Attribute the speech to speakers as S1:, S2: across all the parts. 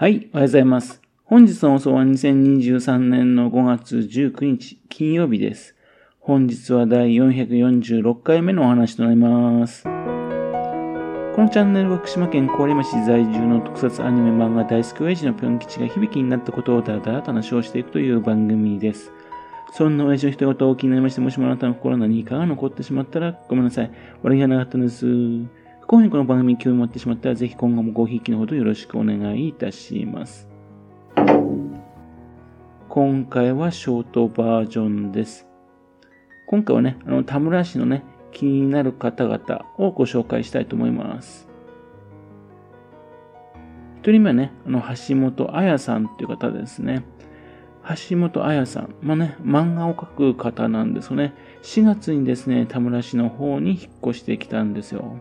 S1: はい、おはようございます。本日の放送は2023年の5月19日金曜日です。本日は第446回目のお話となります。このチャンネルは福島県郡山市在住の特撮アニメ漫画大好き親父のぴょん吉が響きになったことをだらだらと話をしていくという番組です。そんな親父の一言を気になりまして、もしもあなたの心に何かが残ってしまったらごめんなさい。悪気がなかったんです。不幸にこの番組に興味持ってしまったら、ぜひ今後もごひいきのほどよろしくお願いいたします。今回はショートバージョンです。今回はね、あの、田村市のね、気になる方々をご紹介したいと思います。一人目はね、あの、橋本彩さんっていう方ですね。橋本彩さん。まあね、漫画を描く方なんですよね。4月にですね、田村市の方に引っ越してきたんですよ。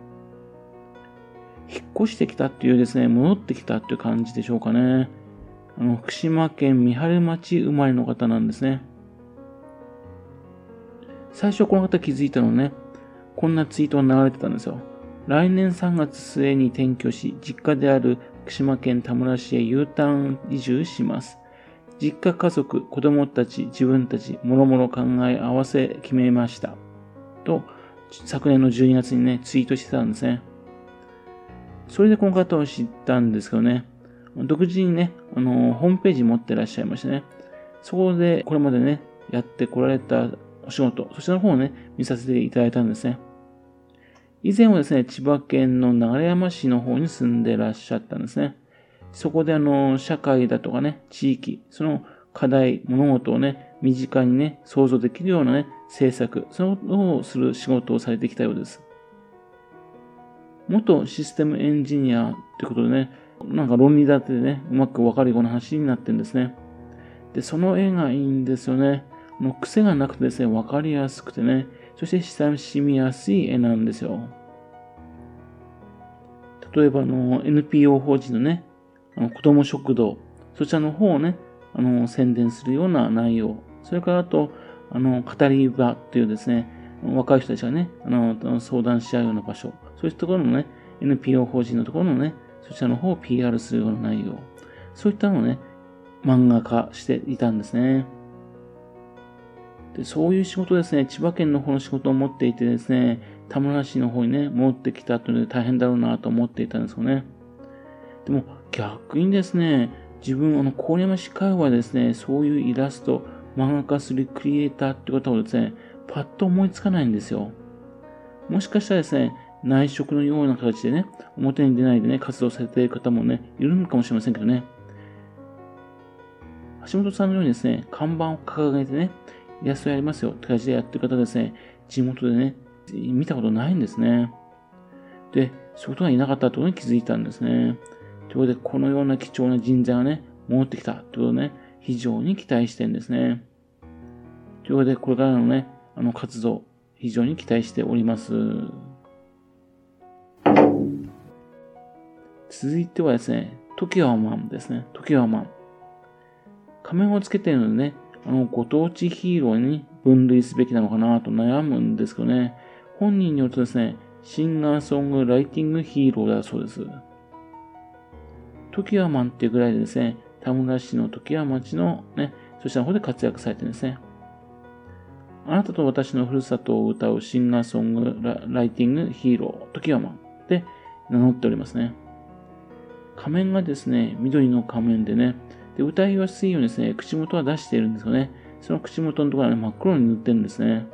S1: 引っ越してきたっていうですね、戻ってきたっていう感じでしょうかね。あの、福島県三春町生まれの方なんですね。最初この方気づいたのね、こんなツイートが流れてたんですよ。来年3月末に転居し、実家である福島県田村市へ U ターン移住します。実家家族、子供たち、自分たち、もろもろ考え合わせ決めました。と、昨年の12月にね、ツイートしてたんですね。それでこの方を知ったんですけどね、独自にね、あの、ホームページ持ってらっしゃいましてね、そこでこれまでね、やってこられたお仕事、そちらの方をね、見させていただいたんですね。以前はですね、千葉県の流山市の方に住んでらっしゃったんですね。そこであの、社会だとかね、地域、その課題、物事をね、身近にね、想像できるようなね、政策、そのをする仕事をされてきたようです。元システムエンジニアってことでね、なんか論理立てでね、うまくわかるような話になってるんですね。で、その絵がいいんですよね。もう癖がなくてですね、わかりやすくてね、そして親しみやすい絵なんですよ。例えば、あの、NPO 法人のね、あの子供食堂、そちらの方をね、あの、宣伝するような内容。それからあと、あの、語り場っていうですね、若い人たちがね、あの、相談し合うような場所。そういうところのね、NPO 法人のところのね、そちらの方を PR するような内容。そういったのをね、漫画化していたんですね。でそういう仕事ですね、千葉県の方の仕事を持っていてですね、田村市の方にね、戻ってきたというので大変だろうなと思っていたんですよね。でも逆にですね、自分、あの、郡山市会話ですね、そういうイラスト、漫画化するクリエイターって方をですね、パッと思いつかないんですよ。もしかしたらですね、内職のような形でね、表に出ないでね、活動されている方もね、いるのかもしれませんけどね。橋本さんのようにですね、看板を掲げてね、イラストやりますよって感じでやってる方ですね、地元でね、見たことないんですね。で、そういうことがいなかったということに気づいたんですね。ということで、このような貴重な人材がね、戻ってきたということでね、非常に期待してるんですね。ということで、これからのね、あの活動、非常に期待しております。続いてはですね、時はマンですね。時はマン。仮面をつけているのでね、あの、ご当地ヒーローに分類すべきなのかなと悩むんですけどね、本人によるとですね、シンガーソングライティングヒーローだそうです。時はマンっていうぐらいでですね、田村市の時は町のね、そちらの方で活躍されてるんですね。あなたと私のふるさとを歌うシンガーソングライティングヒーロー、時はマンで名乗っておりますね。仮面がですね、緑の仮面でね、で歌いやすいようにですね、口元は出しているんですよね。その口元のところは、ね、真っ黒に塗ってるんですね。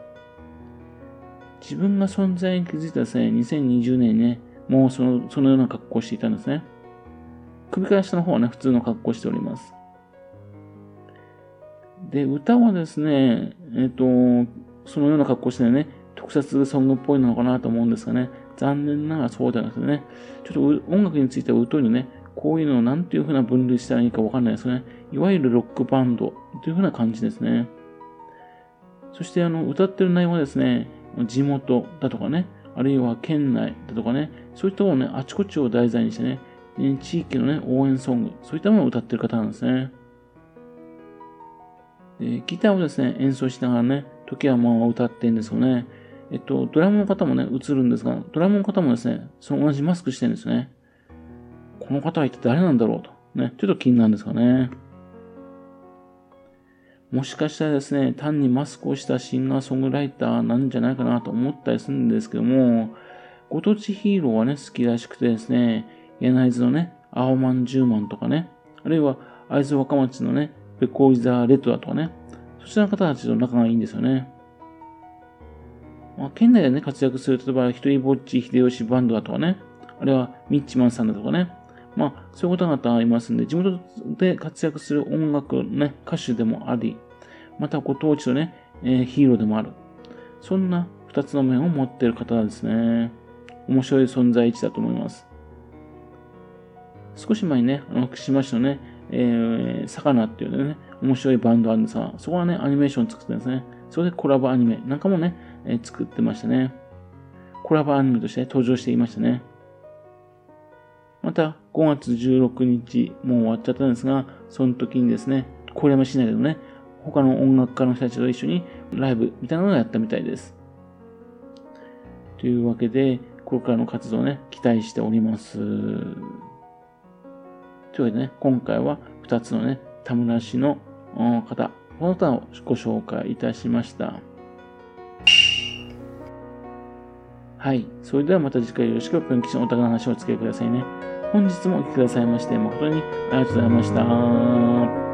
S1: 自分が存在に気づいたですね、2020年ね、もうそのそのような格好をしていたんですね。首から下の方はね、普通の格好をしております。で、歌はですね、えっ、と、そのような格好をしてね、特撮ソングっぽいのかなと思うんですがね、残念ながらそうではなくてね、ちょっと音楽については疎いのね、こういうのを何ていう風な分類したらいいかわかんないですね。いわゆるロックバンドという風な感じですね。そしてあの、歌ってる内容はですね、地元だとかね、あるいは県内だとかね、そういったものをね、あちこちを題材にしてね、地域のね、応援ソング、そういったものを歌ってる方なんですね。でギターをですね、演奏しながらね、時はまあ歌ってるんですよね。えっと、ドラムの方もね、映るんですが、ドラムの方もですね、その同じマスクしてるんですね。この方は一体誰なんだろうと。ね、ちょっと気になるんですかね。もしかしたらですね、単にマスクをしたシンガーソングライターなんじゃないかなと思ったりするんですけども、ご当地ヒーローはね、好きらしくてですね、柳津のね、青マン10万とかね、あるいは会津若松のね、ペコイザーレッドだとかね、そちらの方たちと仲がいいんですよね。まあ、県内でね、活躍する、例えば、一人ぼっち秀吉バンドだとかね、あるいはミッチマンさんだとかね、まあ、そういう方々いますんで、地元で活躍する音楽ね、歌手でもあり、またご当地のね、えー、ヒーローでもある。そんな二つの面を持っている方ですね。面白い存在位置だと思います。少し前にね、あの、福島市のね、えー、魚っていうね、面白いバンドあるんですが、そこはね、アニメーション作ってるんですね。それでコラボアニメなんかもね、えー、作ってましたね。コラボアニメとして、登場していましたね。また、5月16日、もう終わっちゃったんですが、その時にですね、郡山市内でのね、他の音楽家の人たちと一緒にライブみたいなのをやったみたいです。というわけで、これからの活動をね、期待しております。というわけでね、今回は2つのね、田村市の方、この他をご紹介いたしました。はい。それではまた次回よろしくぷんきちのお宅の話をお付き合いくださいね。本日もお聴きくださいまして誠にありがとうございました。